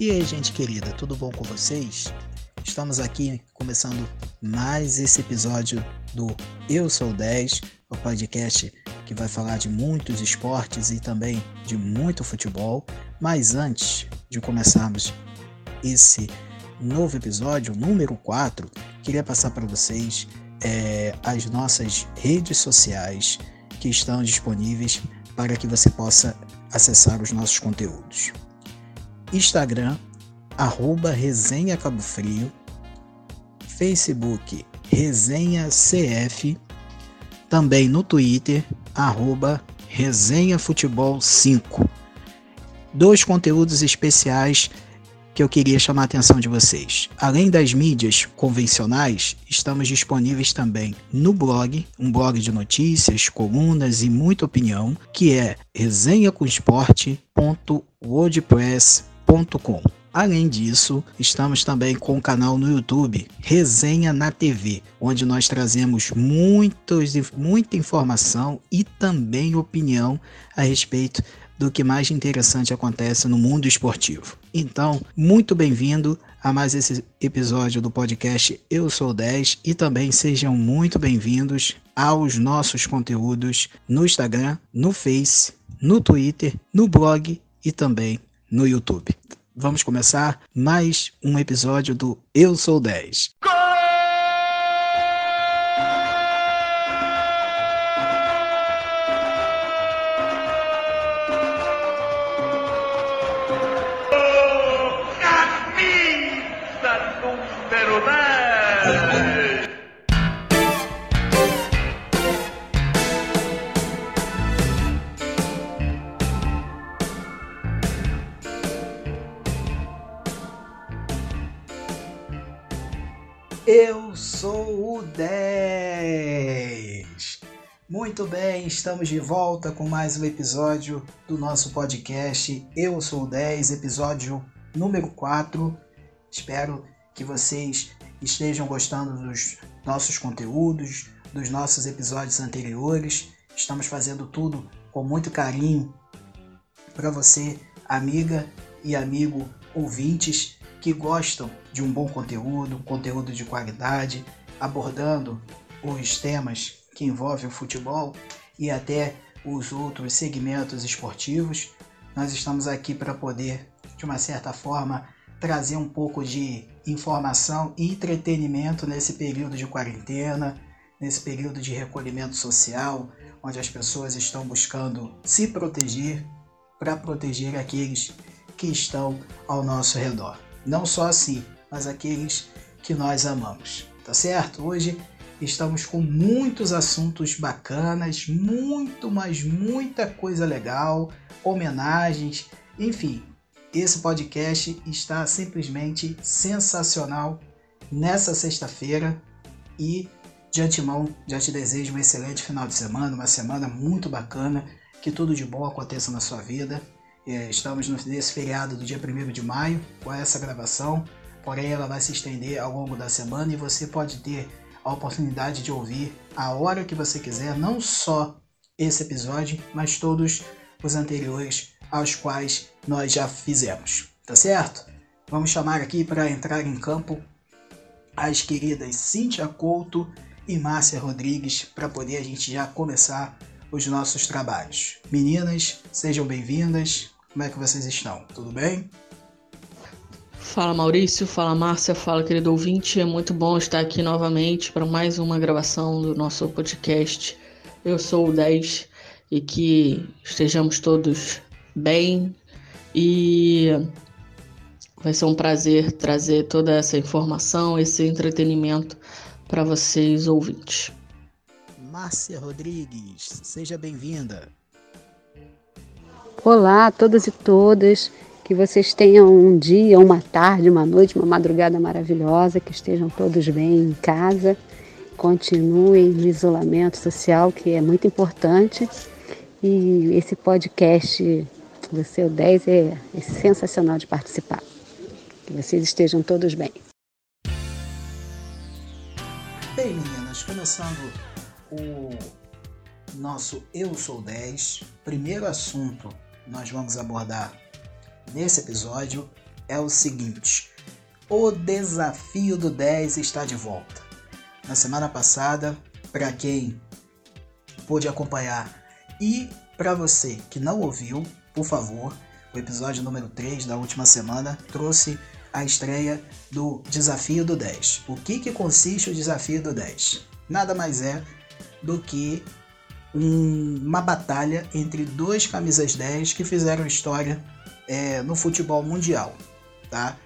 E aí, gente querida, tudo bom com vocês? Estamos aqui começando mais esse episódio do Eu Sou 10, o podcast que vai falar de muitos esportes e também de muito futebol. Mas antes de começarmos esse novo episódio, número 4, queria passar para vocês é, as nossas redes sociais que estão disponíveis para que você possa acessar os nossos conteúdos. Instagram, arroba Resenha Cabo Frio, Facebook Resenha CF, também no Twitter, arroba Resenha Futebol 5. Dois conteúdos especiais que eu queria chamar a atenção de vocês. Além das mídias convencionais, estamos disponíveis também no blog, um blog de notícias, colunas e muita opinião, que é resenhacomesporte.wordpress.com. Além disso, estamos também com o canal no YouTube Resenha na TV, onde nós trazemos muitos, muita informação e também opinião a respeito do que mais interessante acontece no mundo esportivo. Então, muito bem-vindo a mais esse episódio do podcast Eu Sou 10 e também sejam muito bem-vindos aos nossos conteúdos no Instagram, no Face, no Twitter, no blog e também no YouTube. Vamos começar mais um episódio do Eu Sou 10. Eu estamos de volta com mais um episódio do nosso podcast Eu sou o 10, episódio número 4. Espero que vocês estejam gostando dos nossos conteúdos, dos nossos episódios anteriores. Estamos fazendo tudo com muito carinho para você, amiga e amigo ouvintes que gostam de um bom conteúdo, conteúdo de qualidade, abordando os temas que envolvem o futebol e até os outros segmentos esportivos. Nós estamos aqui para poder, de uma certa forma, trazer um pouco de informação e entretenimento nesse período de quarentena, nesse período de recolhimento social, onde as pessoas estão buscando se proteger para proteger aqueles que estão ao nosso redor. Não só assim, mas aqueles que nós amamos, tá certo? Hoje estamos com muitos assuntos bacanas, muito, mas muita coisa legal, homenagens, enfim. Esse podcast está simplesmente sensacional nessa sexta-feira e de antemão já te desejo um excelente final de semana, uma semana muito bacana, que tudo de bom aconteça na sua vida é, estamos nesse feriado do dia 1 de maio com essa gravação, porém ela vai se estender ao longo da semana e você pode ter a oportunidade de ouvir a hora que você quiser, não só esse episódio, mas todos os anteriores aos quais nós já fizemos, tá certo? Vamos chamar aqui para entrar em campo as queridas Cíntia Couto e Márcia Rodrigues para poder a gente já começar os nossos trabalhos. Meninas, sejam bem-vindas. Como é que vocês estão? Tudo bem? Fala Maurício, fala Márcia, fala querido ouvinte. É muito bom estar aqui novamente para mais uma gravação do nosso podcast. Eu sou o 10 e que estejamos todos bem e vai ser um prazer trazer toda essa informação, esse entretenimento para vocês ouvintes. Márcia Rodrigues, seja bem-vinda. Olá a todos e todas, que vocês tenham um dia, uma tarde, uma noite, uma madrugada maravilhosa, que estejam todos bem em casa, continuem no isolamento social, que é muito importante. E esse podcast do seu 10 é, é sensacional de participar. Que vocês estejam todos bem. Bem, meninas, começando o nosso Eu Sou 10, primeiro assunto nós vamos abordar nesse episódio é o seguinte: o desafio do 10 está de volta. Na semana passada, para quem pôde acompanhar e para você que não ouviu, por favor, o episódio número 3 da última semana trouxe a estreia do Desafio do 10. O que, que consiste o Desafio do 10? Nada mais é do que um, uma batalha entre dois camisas 10 que fizeram história é, no futebol mundial. Tá?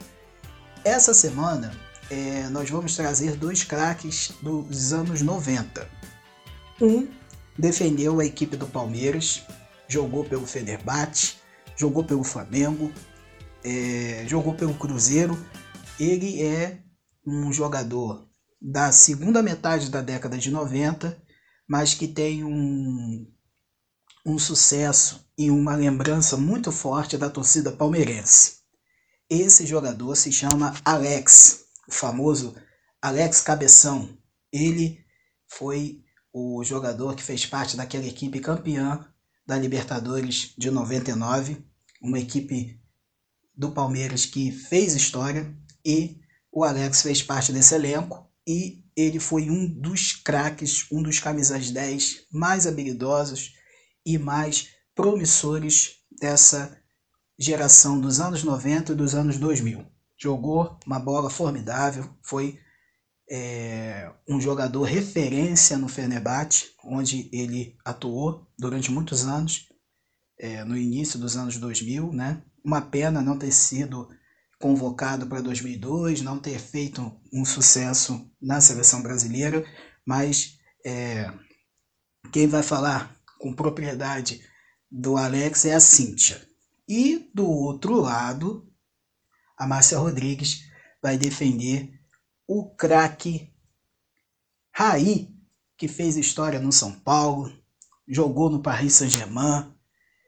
Essa semana é, nós vamos trazer dois craques dos anos 90. Um defendeu a equipe do Palmeiras, jogou pelo Fenerbahçe, jogou pelo Flamengo, é, jogou pelo Cruzeiro. Ele é um jogador da segunda metade da década de 90, mas que tem um, um sucesso e uma lembrança muito forte da torcida palmeirense. Esse jogador se chama Alex, o famoso Alex Cabeção. Ele foi o jogador que fez parte daquela equipe campeã da Libertadores de 99, uma equipe do Palmeiras que fez história e o Alex fez parte desse elenco e ele foi um dos craques, um dos camisas 10 mais habilidosos e mais promissores dessa geração dos anos 90 e dos anos 2000. Jogou uma bola formidável, foi é, um jogador referência no Fenerbahçe, onde ele atuou durante muitos anos, é, no início dos anos 2000, né? Uma pena não ter sido convocado para 2002, não ter feito um sucesso na seleção brasileira, mas é, quem vai falar com propriedade do Alex é a Cíntia. E do outro lado, a Márcia Rodrigues vai defender o craque Raí, que fez história no São Paulo, jogou no Paris Saint-Germain,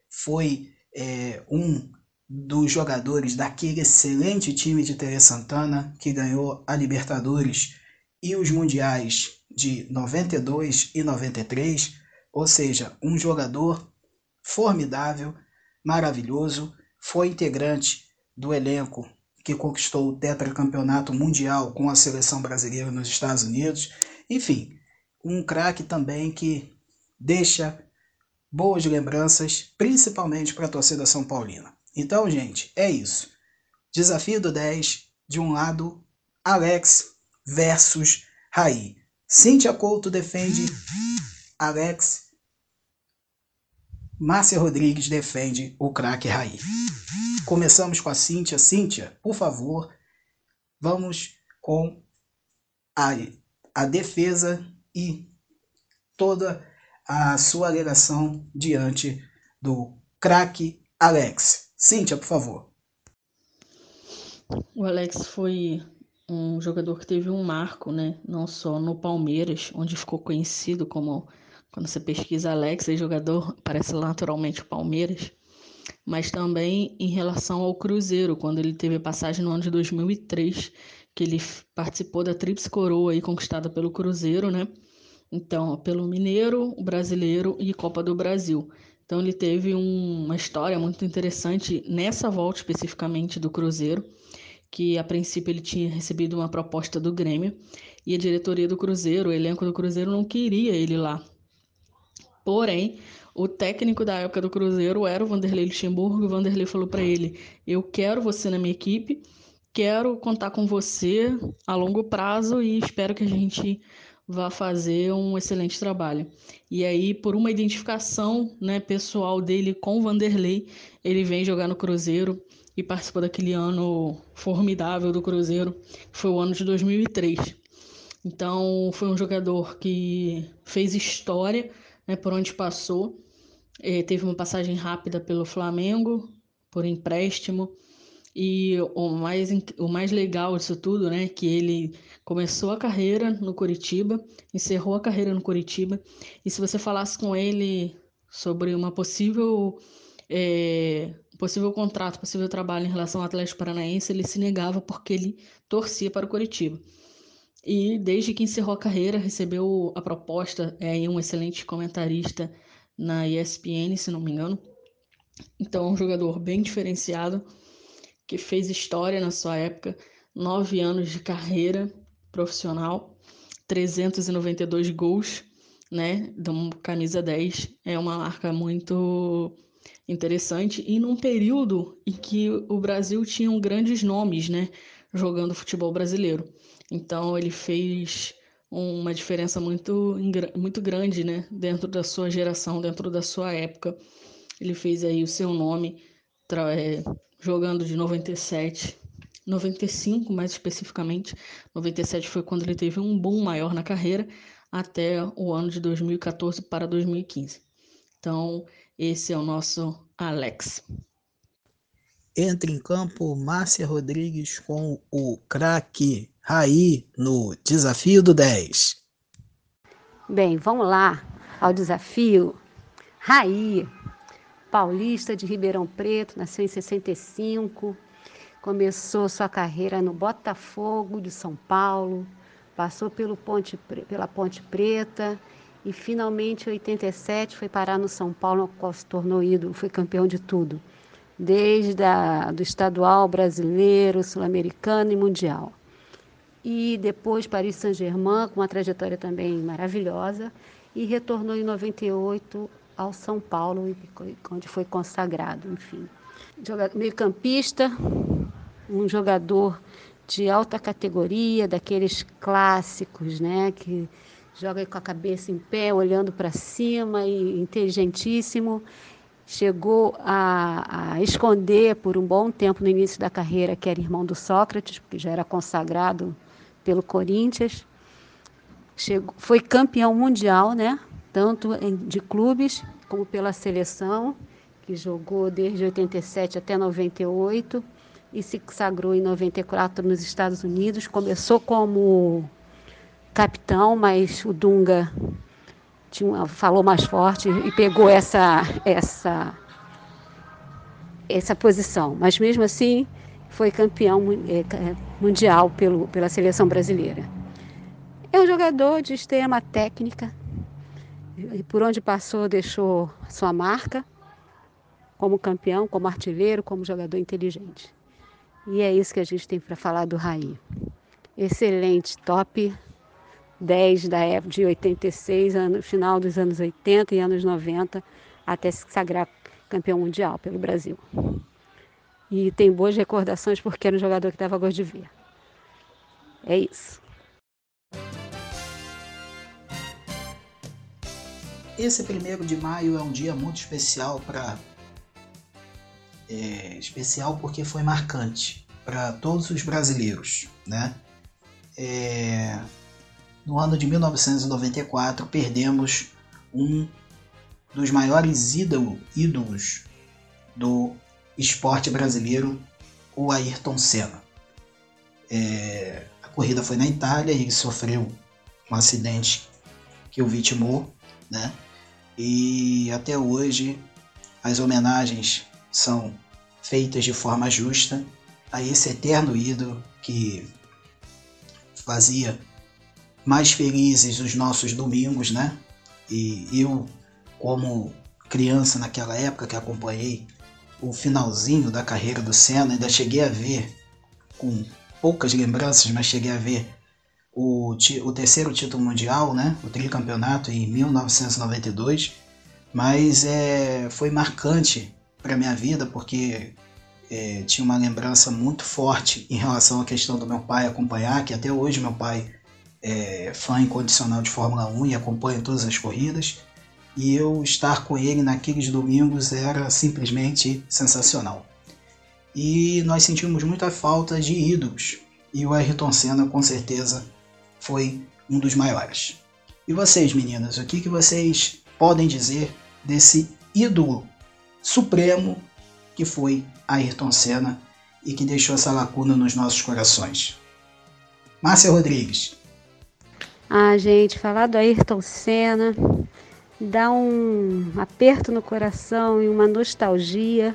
foi é, um dos jogadores daquele excelente time de Tere Santana que ganhou a Libertadores e os Mundiais de 92 e 93, ou seja, um jogador formidável, maravilhoso, foi integrante do elenco que conquistou o tetracampeonato mundial com a seleção brasileira nos Estados Unidos. Enfim, um craque também que deixa boas lembranças, principalmente para a torcida São Paulina. Então, gente, é isso. Desafio do 10, de um lado, Alex versus Raí. Cíntia Couto defende Alex. Márcia Rodrigues defende o craque Raí. Começamos com a Cíntia. Cíntia, por favor, vamos com a, a defesa e toda a sua alegação diante do craque Alex. Cíntia, por favor. O Alex foi um jogador que teve um marco, né? Não só no Palmeiras, onde ficou conhecido como quando você pesquisa Alex, é jogador, aparece naturalmente o Palmeiras, mas também em relação ao Cruzeiro, quando ele teve passagem no ano de 2003, que ele participou da Tríplice Coroa aí, conquistada pelo Cruzeiro, né? Então, pelo Mineiro, o Brasileiro e Copa do Brasil. Então, ele teve um, uma história muito interessante nessa volta especificamente do Cruzeiro, que a princípio ele tinha recebido uma proposta do Grêmio e a diretoria do Cruzeiro, o elenco do Cruzeiro não queria ele lá. Porém, o técnico da época do Cruzeiro era o Vanderlei Luxemburgo. O Vanderlei falou para ele: Eu quero você na minha equipe, quero contar com você a longo prazo e espero que a gente vá fazer um excelente trabalho. E aí, por uma identificação né, pessoal dele com o Vanderlei, ele vem jogar no Cruzeiro e participou daquele ano formidável do Cruzeiro, foi o ano de 2003. Então, foi um jogador que fez história né, por onde passou é, teve uma passagem rápida pelo Flamengo, por empréstimo. E o mais, o mais legal disso tudo, né, que ele começou a carreira no Curitiba, encerrou a carreira no Curitiba. E se você falasse com ele sobre uma possível é, possível contrato, possível trabalho em relação ao Atlético Paranaense, ele se negava porque ele torcia para o Curitiba. E desde que encerrou a carreira, recebeu a proposta, é um excelente comentarista na ESPN, se não me engano. Então é um jogador bem diferenciado que fez história na sua época, nove anos de carreira profissional, 392 gols, né, da camisa 10, é uma marca muito interessante e num período em que o Brasil tinha grandes nomes, né, jogando futebol brasileiro. Então ele fez uma diferença muito, muito grande, né, dentro da sua geração, dentro da sua época. Ele fez aí o seu nome é, jogando de 97, 95 mais especificamente. 97 foi quando ele teve um boom maior na carreira, até o ano de 2014 para 2015. Então, esse é o nosso Alex. Entra em campo Márcia Rodrigues com o craque Raí no Desafio do 10. Bem, vamos lá ao desafio. Raí, paulista de Ribeirão Preto, nasceu em 65, começou sua carreira no Botafogo de São Paulo, passou pelo Ponte, pela Ponte Preta e finalmente em 87 foi parar no São Paulo, no qual se tornou ídolo, foi campeão de tudo, desde a, do estadual brasileiro, sul-americano e mundial e depois Paris Saint-Germain, com uma trajetória também maravilhosa, e retornou em 98 ao São Paulo, onde foi consagrado, enfim. Meio-campista, um jogador de alta categoria, daqueles clássicos, né, que joga com a cabeça em pé, olhando para cima e inteligentíssimo. Chegou a, a, esconder por um bom tempo no início da carreira que era irmão do Sócrates, porque já era consagrado pelo Corinthians, chegou, foi campeão mundial, né? Tanto de clubes como pela seleção, que jogou desde 87 até 98 e se consagrou em 94 nos Estados Unidos. Começou como capitão, mas o Dunga tinha, falou mais forte e pegou essa essa essa posição. Mas mesmo assim foi campeão é, mundial pelo, pela seleção brasileira. É um jogador de extrema técnica e por onde passou deixou sua marca como campeão, como artilheiro, como jogador inteligente. E é isso que a gente tem para falar do Raí. Excelente, top 10 da época de 86, ano, final dos anos 80 e anos 90, até se sagrar campeão mundial pelo Brasil e tem boas recordações porque era um jogador que dava gosto de ver. É isso. Esse primeiro de maio é um dia muito especial para é, especial porque foi marcante para todos os brasileiros, né? É, no ano de 1994 perdemos um dos maiores ídolo, ídolos do esporte brasileiro, o Ayrton Senna. É, a corrida foi na Itália e ele sofreu um acidente que o vitimou, né? E até hoje as homenagens são feitas de forma justa a esse eterno ídolo que fazia mais felizes os nossos domingos, né? E eu, como criança naquela época que acompanhei o finalzinho da carreira do Senna, ainda cheguei a ver, com poucas lembranças, mas cheguei a ver o, o terceiro título mundial, né, o tricampeonato em 1992, mas é, foi marcante para minha vida porque é, tinha uma lembrança muito forte em relação à questão do meu pai acompanhar, que até hoje meu pai é fã incondicional de Fórmula 1 e acompanha todas as corridas e eu estar com ele naqueles domingos era simplesmente sensacional. E nós sentimos muita falta de ídolos, e o Ayrton Senna com certeza foi um dos maiores. E vocês, meninas, o que, que vocês podem dizer desse ídolo supremo que foi Ayrton Senna e que deixou essa lacuna nos nossos corações? Márcia Rodrigues. Ah, gente, falar do Ayrton Senna dá um aperto no coração e uma nostalgia,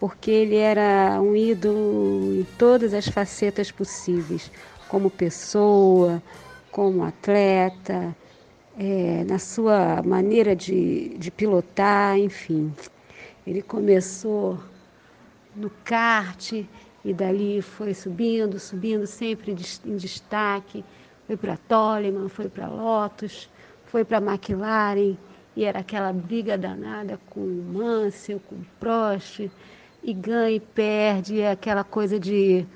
porque ele era um ídolo em todas as facetas possíveis, como pessoa, como atleta, é, na sua maneira de, de pilotar, enfim. Ele começou no kart E dali foi subindo, subindo, sempre em destaque. Foi para Toleman, foi para Lotus, foi para McLaren, e era aquela briga danada com o Mansell, com o Prost, e ganha e perde, é aquela coisa de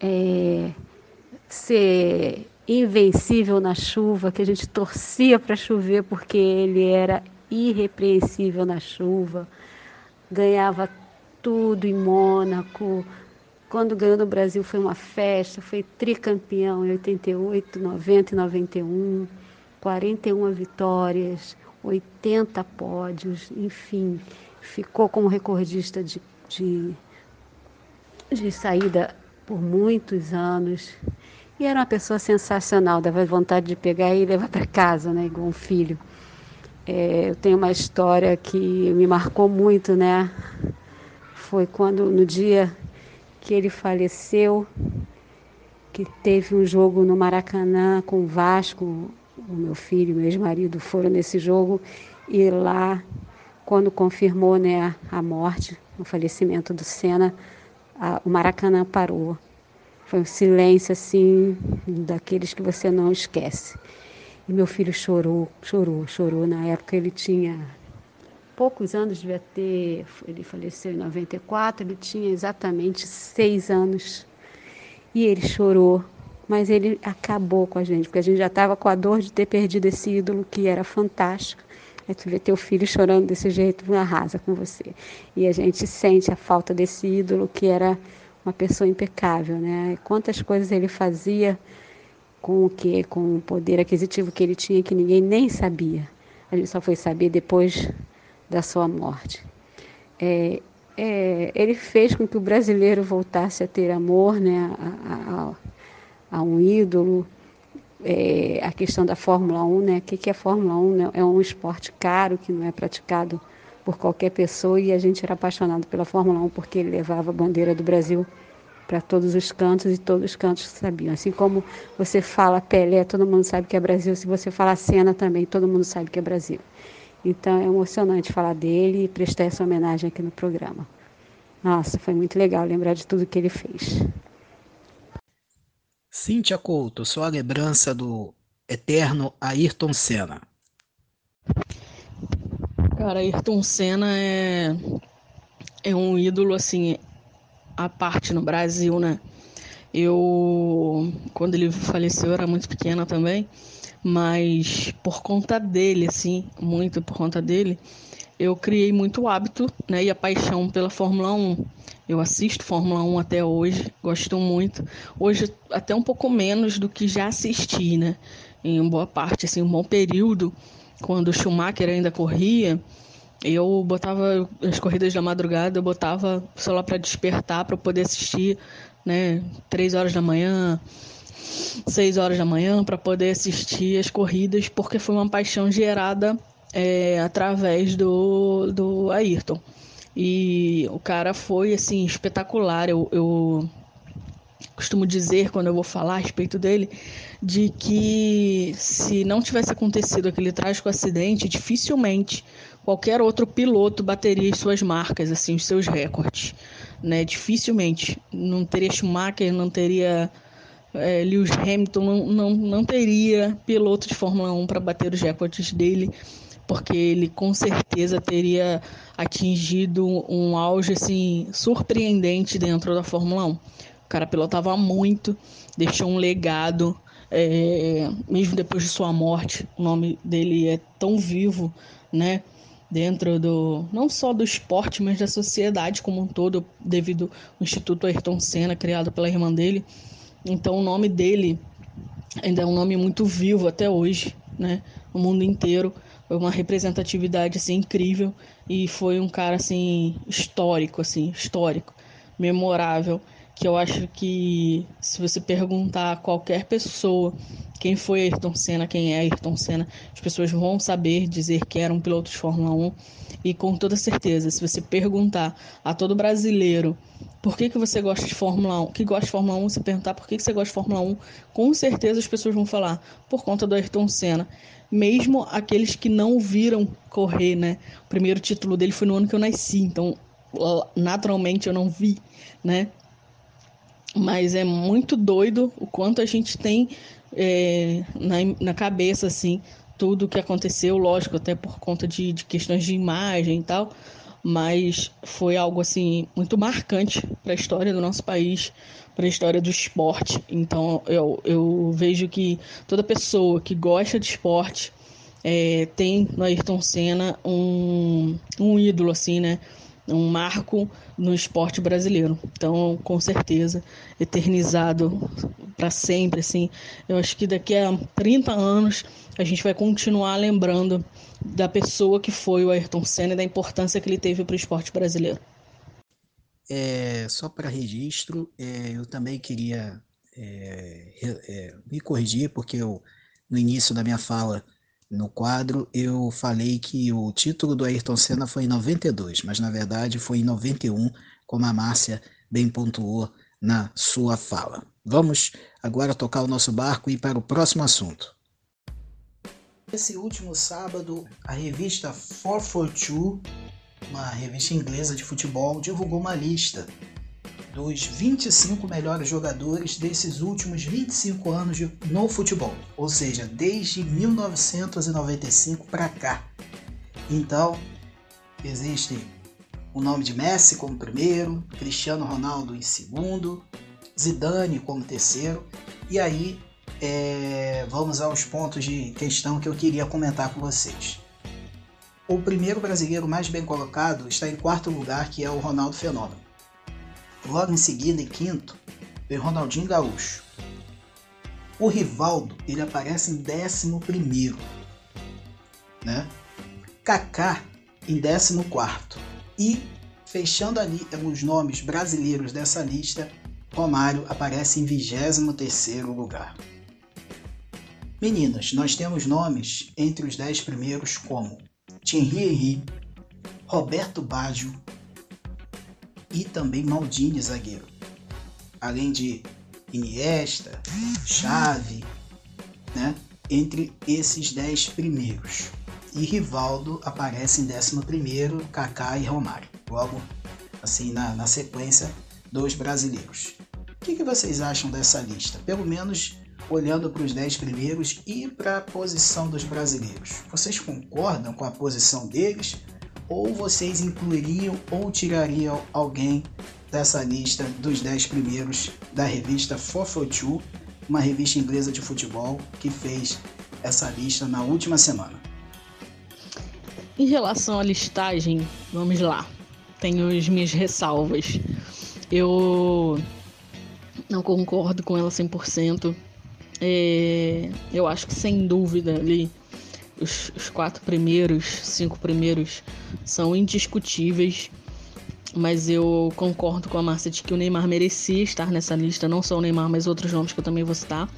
é, ser invencível na chuva, que a gente torcia para chover porque ele era irrepreensível na chuva, ganhava tudo em Mônaco. Quando ganhou no Brasil foi uma festa, foi tricampeão em 88, 90 e 91, 41 vitórias, 80 pódios, enfim, ficou como recordista de, de, de saída por muitos anos. E era uma pessoa sensacional, dava vontade de pegar e levar para casa, né, igual um filho. É, eu tenho uma história que me marcou muito, né? Foi quando, no dia que ele faleceu, que teve um jogo no Maracanã com o Vasco, o meu filho e meu ex-marido foram nesse jogo e lá, quando confirmou né, a morte, o falecimento do Senna, a, o Maracanã parou. Foi um silêncio assim, daqueles que você não esquece. E meu filho chorou, chorou, chorou. Na época ele tinha poucos anos, devia ter. Ele faleceu em 94, ele tinha exatamente seis anos. E ele chorou, mas ele acabou com a gente, porque a gente já estava com a dor de ter perdido esse ídolo que era fantástico. Aí tu vê teu filho chorando desse jeito, arrasa com você. E a gente sente a falta desse ídolo que era uma pessoa impecável, né? Quantas coisas ele fazia com o que, com o poder aquisitivo que ele tinha que ninguém nem sabia. A gente só foi saber depois da sua morte. É, é, ele fez com que o brasileiro voltasse a ter amor, né? A, a, a um ídolo. É, a questão da Fórmula 1, né? O que, é Fórmula 1? Né? É um esporte caro que não é praticado por qualquer pessoa e a gente era apaixonado pela Fórmula 1 porque ele levava a bandeira do Brasil para todos os cantos e todos os cantos sabiam. Assim como você fala Pelé, todo mundo sabe que é Brasil. Se você fala Senna também, todo mundo sabe que é Brasil. Então é emocionante falar dele e prestar essa homenagem aqui no programa. Nossa, foi muito legal lembrar de tudo que ele fez. Cíntia Couto, sua lembrança do eterno Ayrton Senna. Cara, Ayrton Senna é, é um ídolo, assim, à parte no Brasil, né? Eu, quando ele faleceu, eu era muito pequena também, mas por conta dele, assim, muito por conta dele, eu criei muito hábito, né, e a paixão pela Fórmula 1. Eu assisto Fórmula 1 até hoje, gosto muito. Hoje até um pouco menos do que já assisti, né? Em boa parte, assim, um bom período quando o Schumacher ainda corria, eu botava as corridas da madrugada, eu botava o celular para despertar para poder assistir, né, três horas da manhã, seis horas da manhã para poder assistir as corridas, porque foi uma paixão gerada é, através do, do Ayrton. E o cara foi assim espetacular. Eu, eu costumo dizer quando eu vou falar a respeito dele de que se não tivesse acontecido aquele trágico acidente, dificilmente qualquer outro piloto bateria as suas marcas, assim, os seus recordes, né? Dificilmente. Não teria Schumacher, não teria é, Lewis Hamilton, não, não, não teria piloto de Fórmula 1 para bater os recordes dele, porque ele com certeza teria atingido um auge assim surpreendente dentro da Fórmula 1. O cara pilotava muito, deixou um legado é, mesmo depois de sua morte, o nome dele é tão vivo, né? Dentro do não só do esporte, mas da sociedade como um todo, devido ao Instituto Ayrton Senna, criado pela irmã dele. Então, o nome dele ainda é um nome muito vivo até hoje, né? No mundo inteiro. Foi uma representatividade assim incrível e foi um cara assim histórico, assim histórico, memorável que eu acho que se você perguntar a qualquer pessoa quem foi Ayrton Senna, quem é Ayrton Senna, as pessoas vão saber dizer que era um piloto de Fórmula 1 e com toda certeza, se você perguntar a todo brasileiro por que, que você gosta de Fórmula 1, que gosta de Fórmula 1, se perguntar por que, que você gosta de Fórmula 1, com certeza as pessoas vão falar por conta do Ayrton Senna. Mesmo aqueles que não viram correr, né? O primeiro título dele foi no ano que eu nasci, então naturalmente eu não vi, né? mas é muito doido o quanto a gente tem é, na, na cabeça, assim, tudo o que aconteceu, lógico, até por conta de, de questões de imagem e tal, mas foi algo assim muito marcante para a história do nosso país, para a história do esporte. Então eu, eu vejo que toda pessoa que gosta de esporte é, tem no Ayrton Senna um, um ídolo assim, né? Um marco no esporte brasileiro. Então, com certeza, eternizado para sempre, assim. Eu acho que daqui a 30 anos a gente vai continuar lembrando da pessoa que foi o Ayrton Senna e da importância que ele teve para o esporte brasileiro. É, só para registro, é, eu também queria é, é, me corrigir, porque eu, no início da minha fala no quadro, eu falei que o título do Ayrton Senna foi em 92, mas na verdade foi em 91, como a Márcia bem pontuou na sua fala. Vamos agora tocar o nosso barco e ir para o próximo assunto. Esse último sábado, a revista 442, uma revista inglesa de futebol, divulgou uma lista dos 25 melhores jogadores desses últimos 25 anos no futebol, ou seja, desde 1995 para cá. Então, existe o nome de Messi como primeiro, Cristiano Ronaldo em segundo, Zidane como terceiro, e aí é, vamos aos pontos de questão que eu queria comentar com vocês. O primeiro brasileiro mais bem colocado está em quarto lugar, que é o Ronaldo Fenômeno. Logo em seguida, em quinto, vem Ronaldinho Gaúcho. O Rivaldo, ele aparece em décimo primeiro, né? Kaká em décimo quarto. E, fechando ali os nomes brasileiros dessa lista, Romário aparece em vigésimo terceiro lugar. Meninas, nós temos nomes entre os dez primeiros como Thierry Henry, Roberto Baggio, e também Maldini zagueiro. Além de Iniesta, Xavi, né? entre esses dez primeiros. E Rivaldo aparece em 11 primeiro, Kaká e Romário. Logo, assim, na, na sequência dos brasileiros. O que, que vocês acham dessa lista? Pelo menos olhando para os 10 primeiros e para a posição dos brasileiros. Vocês concordam com a posição deles ou vocês incluiriam ou tirariam alguém dessa lista dos 10 primeiros da revista 442, uma revista inglesa de futebol que fez essa lista na última semana. Em relação à listagem, vamos lá. Tenho as minhas ressalvas. Eu não concordo com ela 100%. É, eu acho que sem dúvida ali os, os quatro primeiros, cinco primeiros são indiscutíveis. Mas eu concordo com a Márcia de que o Neymar merecia estar nessa lista, não só o Neymar, mas outros nomes que eu também vou citar.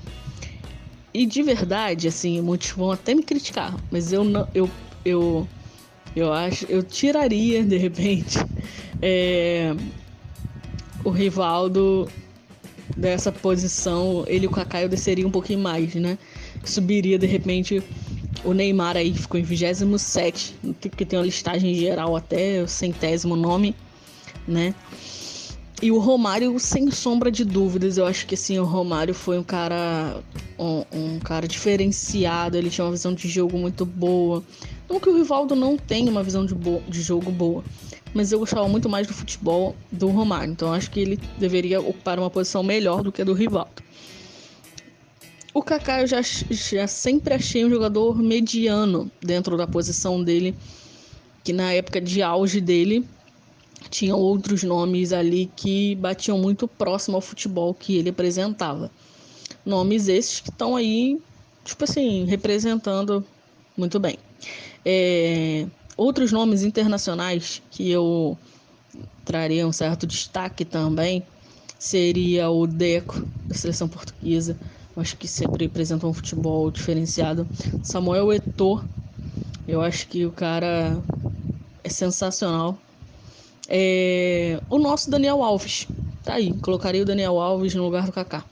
E de verdade, assim, muitos vão até me criticar, mas eu não, eu, eu, eu acho, eu tiraria de repente é, o Rivaldo dessa posição, ele e o Kaká eu desceria um pouquinho mais, né? Subiria de repente o Neymar aí ficou em 27, que tem uma listagem geral até o centésimo nome, né? E o Romário, sem sombra de dúvidas, eu acho que assim, o Romário foi um cara um, um, cara diferenciado, ele tinha uma visão de jogo muito boa. Não que o Rivaldo não tenha uma visão de, de jogo boa, mas eu gostava muito mais do futebol do Romário. Então acho que ele deveria ocupar uma posição melhor do que a do Rivaldo. O Kaká eu já, já sempre achei um jogador mediano dentro da posição dele, que na época de auge dele tinham outros nomes ali que batiam muito próximo ao futebol que ele apresentava. Nomes esses que estão aí, tipo assim, representando muito bem. É, outros nomes internacionais que eu traria um certo destaque também seria o Deco, da seleção portuguesa acho que sempre apresenta um futebol diferenciado. Samuel Eto'o, eu acho que o cara é sensacional. É... O nosso Daniel Alves, tá aí, colocaria o Daniel Alves no lugar do Kaká.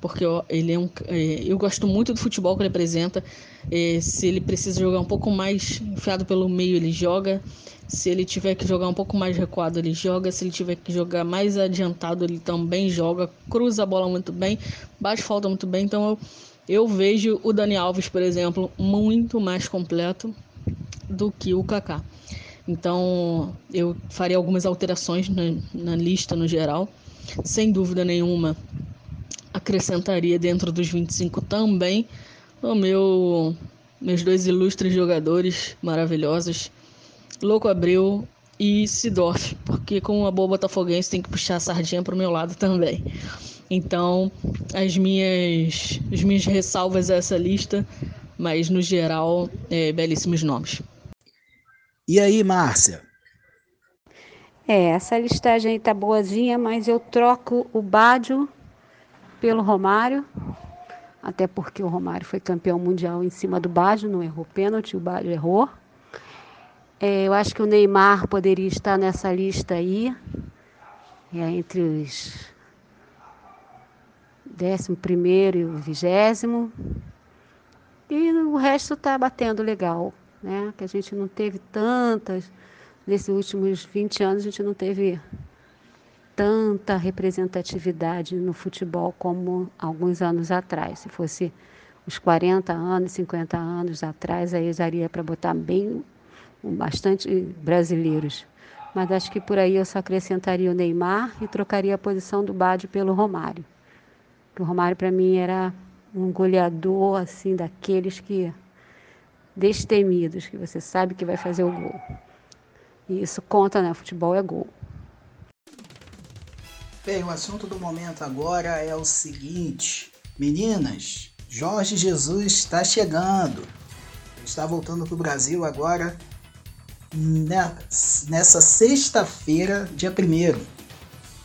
porque ele é um, é, eu gosto muito do futebol que ele apresenta. É, se ele precisa jogar um pouco mais enfiado pelo meio, ele joga. Se ele tiver que jogar um pouco mais recuado, ele joga. Se ele tiver que jogar mais adiantado, ele também joga. Cruza a bola muito bem, bate falta muito bem. Então eu, eu vejo o Dani Alves, por exemplo, muito mais completo do que o Kaká. Então eu faria algumas alterações na, na lista no geral. Sem dúvida nenhuma, acrescentaria dentro dos 25 também o meu meus dois ilustres jogadores maravilhosos, Louco Abreu e Sidorf, porque como uma boa botafoguense tem que puxar a sardinha para o meu lado também. Então, as minhas as minhas ressalvas a essa lista, mas no geral, é, belíssimos nomes. E aí, Márcia? É, essa listagem aí tá boazinha, mas eu troco o Bádio pelo Romário, até porque o Romário foi campeão mundial em cima do Bádio, não errou pênalti, o Bádio errou. É, eu acho que o Neymar poderia estar nessa lista aí, é, entre os décimo primeiro e o vigésimo. E o resto tá batendo legal né? Que a gente não teve tantas, nesses últimos 20 anos, a gente não teve tanta representatividade no futebol como alguns anos atrás. Se fosse os 40 anos, 50 anos atrás, aí daria para botar bem bastante brasileiros. Mas acho que por aí eu só acrescentaria o Neymar e trocaria a posição do Bádio pelo Romário. O Romário para mim era um goleador assim daqueles que destemidos, que você sabe que vai fazer o gol. E isso conta, né? Futebol é gol. Bem, o assunto do momento agora é o seguinte: meninas, Jorge Jesus está chegando. está voltando para o Brasil agora nessa sexta-feira, dia 1 Ele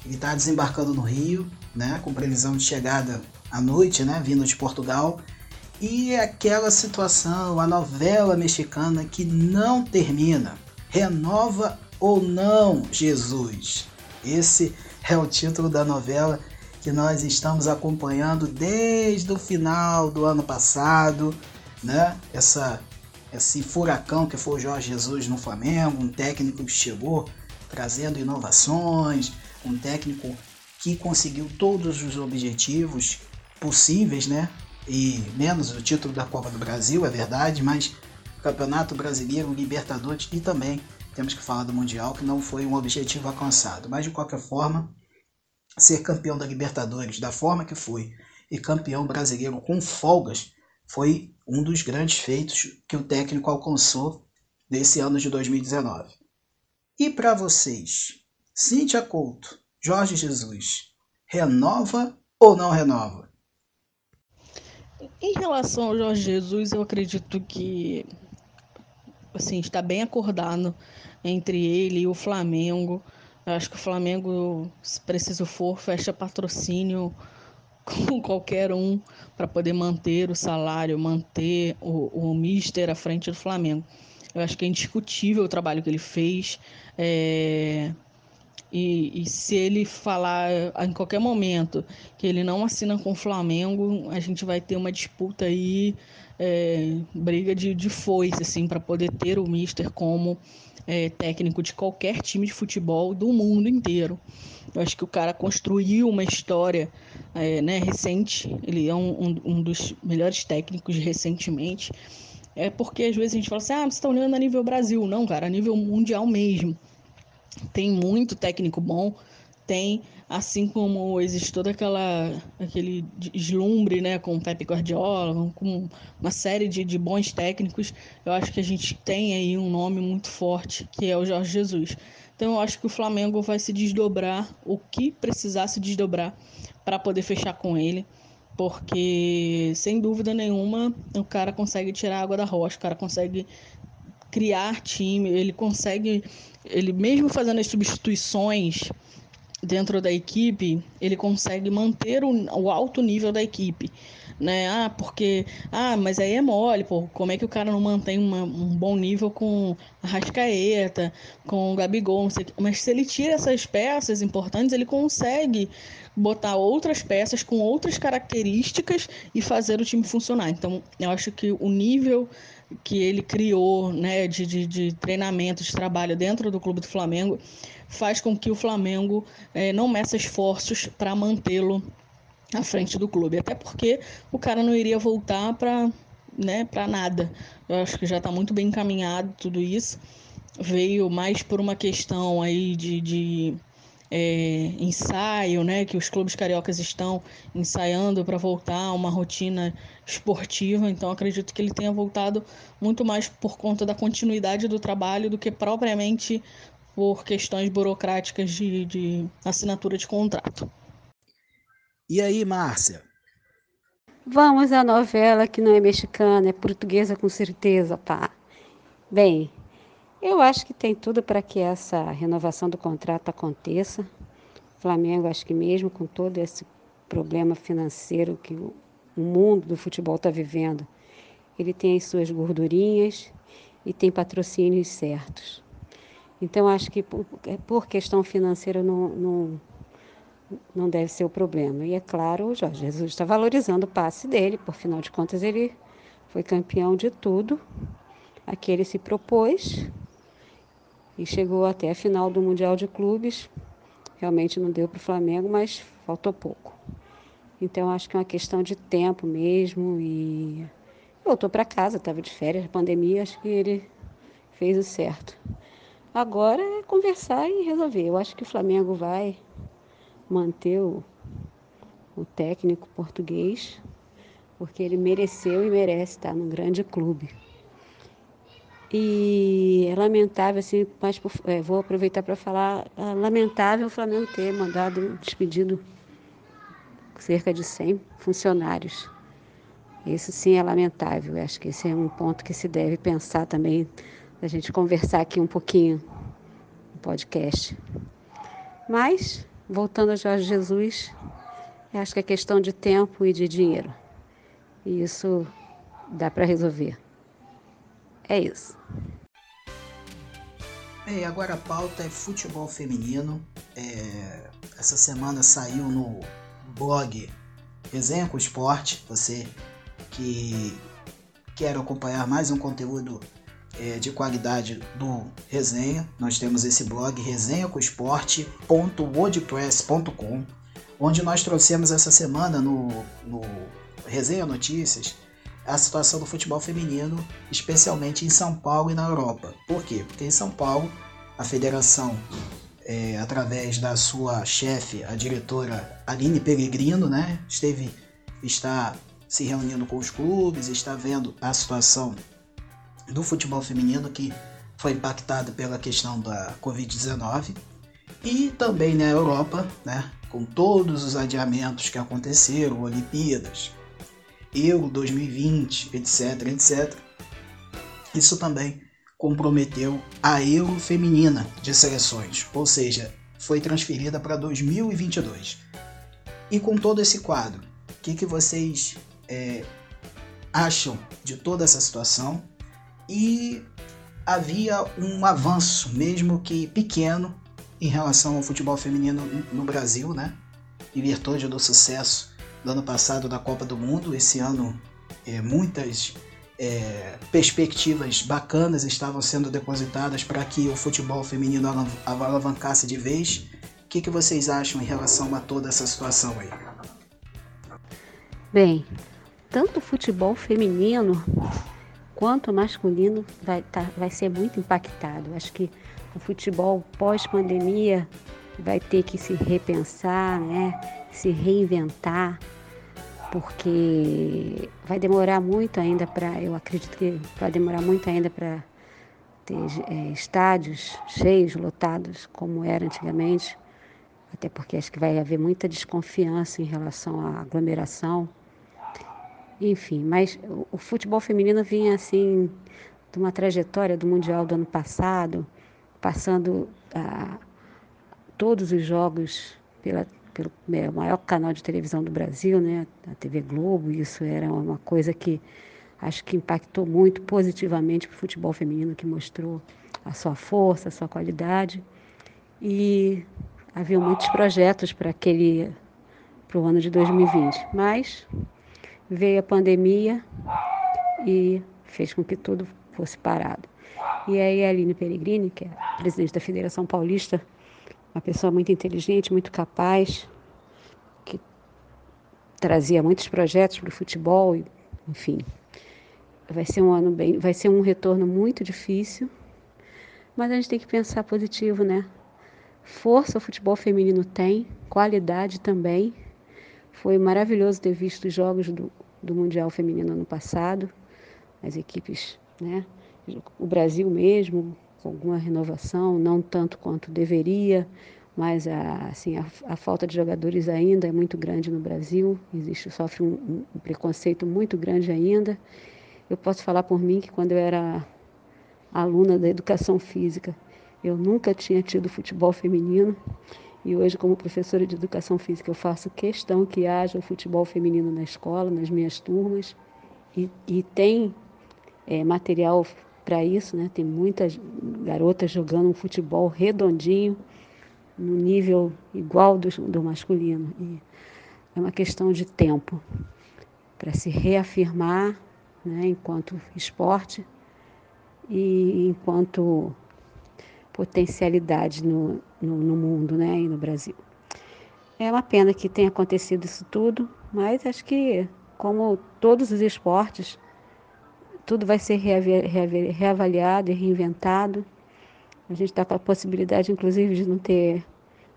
está desembarcando no Rio, né, com previsão de chegada à noite, né, vindo de Portugal. E aquela situação, a novela mexicana que não termina. Renova ou não, Jesus? Esse é o título da novela que nós estamos acompanhando desde o final do ano passado, né? Essa esse furacão que foi o Jorge Jesus no Flamengo, um técnico que chegou trazendo inovações, um técnico que conseguiu todos os objetivos possíveis, né? e menos o título da Copa do Brasil, é verdade, mas Campeonato Brasileiro, Libertadores e também temos que falar do Mundial, que não foi um objetivo alcançado. Mas de qualquer forma, ser campeão da Libertadores da forma que foi e campeão brasileiro com folgas foi um dos grandes feitos que o técnico alcançou nesse ano de 2019. E para vocês, Cíntia Couto, Jorge Jesus, renova ou não renova? Em relação ao Jorge Jesus, eu acredito que assim, está bem acordado entre ele e o Flamengo. Eu acho que o Flamengo, se preciso for, fecha patrocínio com qualquer um para poder manter o salário, manter o, o Mister à frente do Flamengo. Eu acho que é indiscutível o trabalho que ele fez. É... E, e, se ele falar em qualquer momento que ele não assina com o Flamengo, a gente vai ter uma disputa aí, é, briga de, de foice, assim, para poder ter o Mister como é, técnico de qualquer time de futebol do mundo inteiro. Eu acho que o cara construiu uma história é, né, recente, ele é um, um, um dos melhores técnicos recentemente. É porque às vezes a gente fala assim, ah, você está olhando a nível Brasil. Não, cara, a nível mundial mesmo. Tem muito técnico bom, tem, assim como existe toda aquela aquele deslumbre, né, com o Pepe Guardiola, com uma série de, de bons técnicos, eu acho que a gente tem aí um nome muito forte, que é o Jorge Jesus. Então eu acho que o Flamengo vai se desdobrar o que precisar se desdobrar para poder fechar com ele, porque sem dúvida nenhuma o cara consegue tirar água da rocha, o cara consegue criar time, ele consegue, ele mesmo fazendo as substituições dentro da equipe, ele consegue manter o, o alto nível da equipe. Né? Ah, porque. Ah, mas aí é mole, pô. Como é que o cara não mantém uma, um bom nível com a Rascaeta, com o Gabigol, não sei Mas se ele tira essas peças importantes, ele consegue botar outras peças com outras características e fazer o time funcionar. Então, eu acho que o nível que ele criou né, de, de, de treinamento, de trabalho dentro do clube do Flamengo, faz com que o Flamengo é, não meça esforços para mantê-lo à frente do clube. Até porque o cara não iria voltar para né, nada. Eu acho que já está muito bem encaminhado tudo isso. Veio mais por uma questão aí de, de é, ensaio, né, que os clubes cariocas estão ensaiando para voltar a uma rotina esportiva. Então acredito que ele tenha voltado muito mais por conta da continuidade do trabalho do que propriamente por questões burocráticas de, de assinatura de contrato. E aí, Márcia? Vamos à novela que não é mexicana, é portuguesa com certeza, pá. Bem, eu acho que tem tudo para que essa renovação do contrato aconteça. O Flamengo, acho que mesmo com todo esse problema financeiro que o mundo do futebol está vivendo, ele tem as suas gordurinhas e tem patrocínios certos. Então, acho que por, questão financeira não, não, não deve ser o problema. E é claro, o Jorge Jesus está valorizando o passe dele, por final de contas, ele foi campeão de tudo a que ele se propôs e chegou até a final do Mundial de Clubes. Realmente não deu para o Flamengo, mas faltou pouco. Então acho que é uma questão de tempo mesmo e voltou para casa, estava de férias, pandemia, acho que ele fez o certo. Agora é conversar e resolver. Eu acho que o Flamengo vai manter o, o técnico português, porque ele mereceu e merece estar num grande clube. E é lamentável, assim, mas é, vou aproveitar para falar, é lamentável o Flamengo ter mandado despedido cerca de 100 funcionários. Isso sim é lamentável. Eu acho que esse é um ponto que se deve pensar também, a gente conversar aqui um pouquinho no podcast. Mas, voltando a Jorge Jesus, acho que é questão de tempo e de dinheiro. E isso dá para resolver. É isso. E agora a pauta é futebol feminino. É, essa semana saiu no blog Resenha com Esporte. Você que quer acompanhar mais um conteúdo é, de qualidade do Resenha, nós temos esse blog resenhacoesporte.wordpress.com, onde nós trouxemos essa semana no, no Resenha Notícias a situação do futebol feminino, especialmente em São Paulo e na Europa. Por quê? Porque em São Paulo, a federação, é, através da sua chefe, a diretora Aline Peregrino, né, esteve, está se reunindo com os clubes, está vendo a situação do futebol feminino que foi impactado pela questão da Covid-19 e também na Europa, né, com todos os adiamentos que aconteceram, Olimpíadas, Euro 2020, etc, etc. Isso também comprometeu a Euro feminina de seleções, ou seja, foi transferida para 2022. E com todo esse quadro, o que, que vocês é, acham de toda essa situação? E havia um avanço, mesmo que pequeno, em relação ao futebol feminino no Brasil, né? Em virtude do sucesso do ano passado da Copa do Mundo. Esse ano, é, muitas é, perspectivas bacanas estavam sendo depositadas para que o futebol feminino alavancasse de vez. O que, que vocês acham em relação a toda essa situação aí? Bem, tanto o futebol feminino quanto o masculino vai, tá, vai ser muito impactado. Acho que o futebol pós-pandemia vai ter que se repensar, né? Se reinventar, porque vai demorar muito ainda para, eu acredito que vai demorar muito ainda para ter é, estádios cheios, lotados, como era antigamente, até porque acho que vai haver muita desconfiança em relação à aglomeração. Enfim, mas o, futebol feminino vinha assim de uma trajetória do Mundial do ano passado, passando a, todos os jogos pela pelo é, maior canal de televisão do Brasil, né, a TV Globo. Isso era uma coisa que acho que impactou muito positivamente para o futebol feminino, que mostrou a sua força, a sua qualidade. E havia muitos projetos para aquele para o ano de 2020. Mas veio a pandemia e fez com que tudo fosse parado. E aí a Aline Peregrini, que é presidente da Federação Paulista, uma pessoa muito inteligente, muito capaz, que trazia muitos projetos para o futebol, enfim. Vai ser um ano bem, vai ser um retorno muito difícil, mas a gente tem que pensar positivo, né? Força o futebol feminino tem, qualidade também. Foi maravilhoso ter visto os jogos do, do Mundial Feminino ano passado, as equipes, né? O Brasil mesmo, com alguma renovação, não tanto quanto deveria, mas a, assim, a, a, falta de jogadores ainda é muito grande no Brasil, existe, sofre um, um, preconceito muito grande ainda. Eu posso falar por mim que quando eu era aluna da educação física, eu nunca tinha tido futebol feminino e hoje, como professora de educação física, eu faço questão que haja o futebol feminino na escola, nas minhas turmas, e, e tem é, material para isso, né? Tem muitas garotas jogando um futebol redondinho, no nível igual do, do masculino. E é uma questão de tempo para se reafirmar né, enquanto esporte e enquanto potencialidade no, no, no, mundo né, e no Brasil. É uma pena que tenha acontecido isso tudo, mas acho que, como todos os esportes, tudo vai ser reavaliado e reinventado. A gente está com a possibilidade, inclusive, de não ter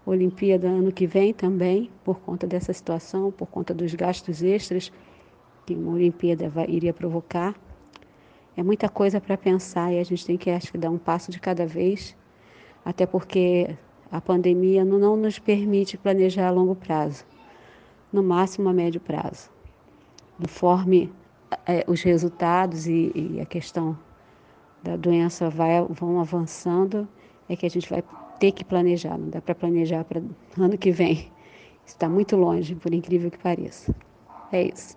Olimpíada ano que vem também, por conta dessa situação, por conta dos gastos extras que uma Olimpíada vai, iria provocar. É muita coisa para pensar e a gente tem que, acho que, dar um passo de cada vez, até porque a pandemia não, não nos permite planejar a longo prazo, no máximo a médio prazo. Conforme é, os resultados e, e, a questão da doença vai, vão avançando, é que a gente vai ter que planejar. Não dá para planejar para ano que vem. Está muito longe, por incrível que pareça. É isso.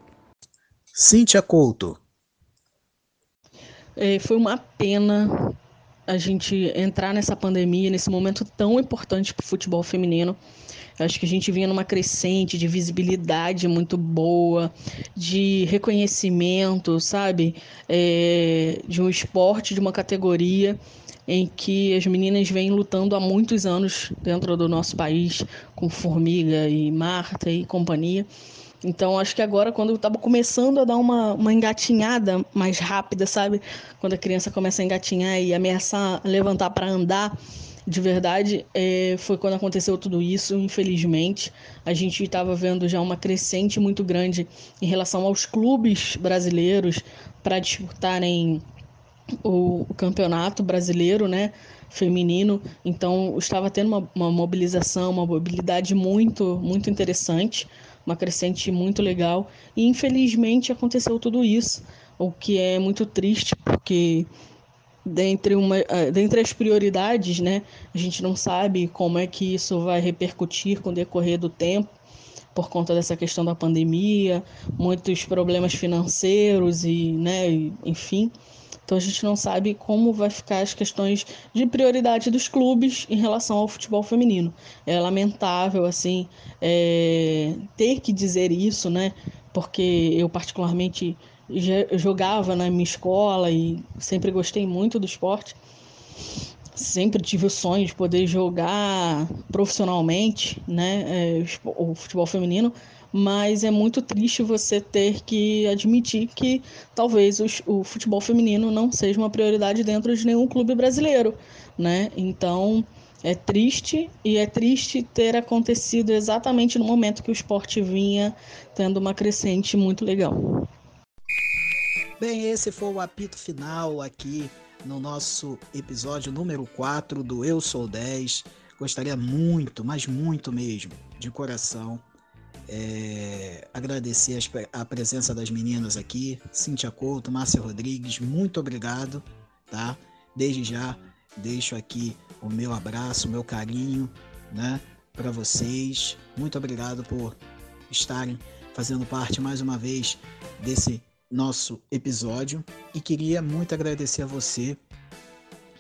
Cíntia Couto. É, foi uma pena a gente entrar nessa pandemia, nesse momento tão importante para o futebol feminino. Eu acho que a gente vinha numa crescente de visibilidade muito boa, de reconhecimento, sabe? É, de um esporte, de uma categoria em que as meninas vêm lutando há muitos anos dentro do nosso país, com Formiga e Marta e companhia. Então, acho que agora, quando eu estava começando a dar uma, uma engatinhada mais rápida, sabe? Quando a criança começa a engatinhar e ameaçar levantar para andar, de verdade, é, foi quando aconteceu tudo isso, infelizmente. A gente estava vendo já uma crescente muito grande em relação aos clubes brasileiros para disputarem o, o, campeonato brasileiro, né? Feminino, então estava tendo uma, uma mobilização, uma mobilidade muito, muito interessante, uma crescente muito legal, e infelizmente aconteceu tudo isso, o que é muito triste, porque dentre, uma, ah, dentre as prioridades, né? A gente não sabe como é que isso vai repercutir com o decorrer do tempo, por conta dessa questão da pandemia, muitos problemas financeiros e, né, enfim. Então a gente não sabe como vai ficar as questões de prioridade dos clubes em relação ao futebol feminino. É lamentável assim é, ter que dizer isso, né? Porque eu particularmente jogava na minha escola e sempre gostei muito do esporte. Sempre tive o sonho de poder jogar profissionalmente, né, é, o futebol feminino, mas é muito triste você ter que admitir que talvez o, futebol feminino não seja uma prioridade dentro de nenhum clube brasileiro, né? Então, é triste e é triste ter acontecido exatamente no momento que o esporte vinha tendo uma crescente muito legal. Bem, esse foi o apito final aqui no nosso episódio número 4 do Eu Sou 10. Gostaria muito, mas muito mesmo, de coração, é, agradecer a presença das meninas aqui, Cintia Couto, Márcia Rodrigues, muito obrigado, tá? Desde já deixo aqui o meu abraço, o meu carinho, né, para vocês. Muito obrigado por estarem fazendo parte mais uma vez desse nosso episódio e queria muito agradecer a você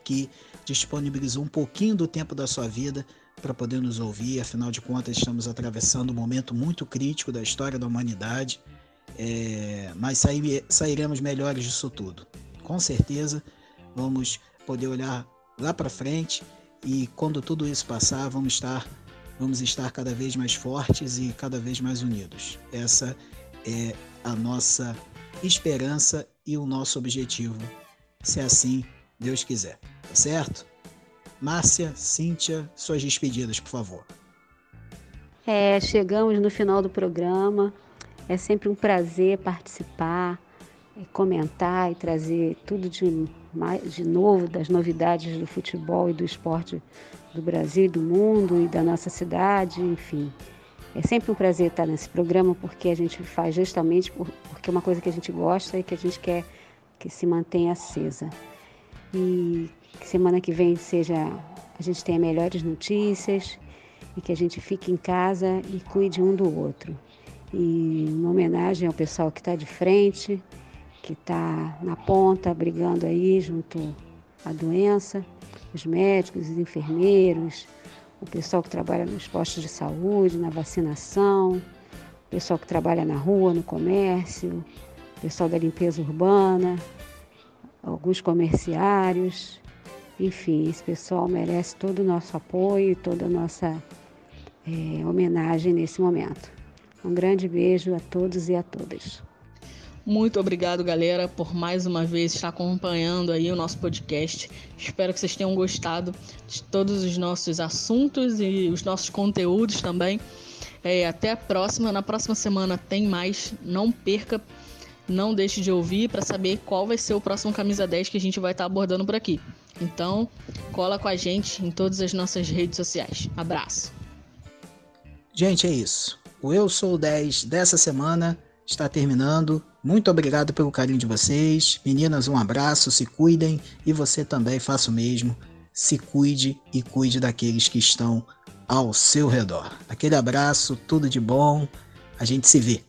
que disponibilizou um pouquinho do tempo da sua vida para poder nos ouvir. Afinal de contas, estamos atravessando um momento muito crítico da história da humanidade. É, mas sair, sairemos melhores disso tudo. Com certeza, vamos poder olhar lá para frente e quando tudo isso passar, vamos estar, vamos estar cada vez mais fortes e cada vez mais unidos. Essa é a nossa esperança e o nosso objetivo, se assim Deus quiser. Tá certo? Márcia, Cíntia, suas despedidas, por favor. É, chegamos no final do programa. É sempre um prazer participar, é, comentar e trazer tudo de, de novo das novidades do futebol e do esporte do Brasil, do mundo e da nossa cidade, enfim. É sempre um prazer estar nesse programa porque a gente faz justamente por, porque é uma coisa que a gente gosta e que a gente quer que se mantenha acesa. E que semana que vem seja a gente tenha melhores notícias e que a gente fique em casa e cuide um do outro. E uma homenagem ao pessoal que está de frente, que está na ponta, brigando aí junto à doença, os médicos, os enfermeiros, o pessoal que trabalha nos postos de saúde, na vacinação, o pessoal que trabalha na rua, no comércio, o pessoal da limpeza urbana, alguns comerciários, enfim, esse pessoal merece todo o nosso apoio e toda a nossa é, homenagem nesse momento. Um grande beijo a todos e a todas. Muito obrigado, galera, por mais uma vez estar acompanhando aí o nosso podcast. Espero que vocês tenham gostado de todos os nossos assuntos e os nossos conteúdos também. É, até a próxima. Na próxima semana tem mais. Não perca, não deixe de ouvir para saber qual vai ser o próximo Camisa 10 que a gente vai estar abordando por aqui. Então, cola com a gente em todas as nossas redes sociais. Abraço. Gente, é isso. O Eu Sou 10 dessa semana está terminando. Muito obrigado pelo carinho de vocês. Meninas, um abraço, se cuidem e você também faça o mesmo. Se cuide e cuide daqueles que estão ao seu redor. Aquele abraço, tudo de bom. A gente se vê.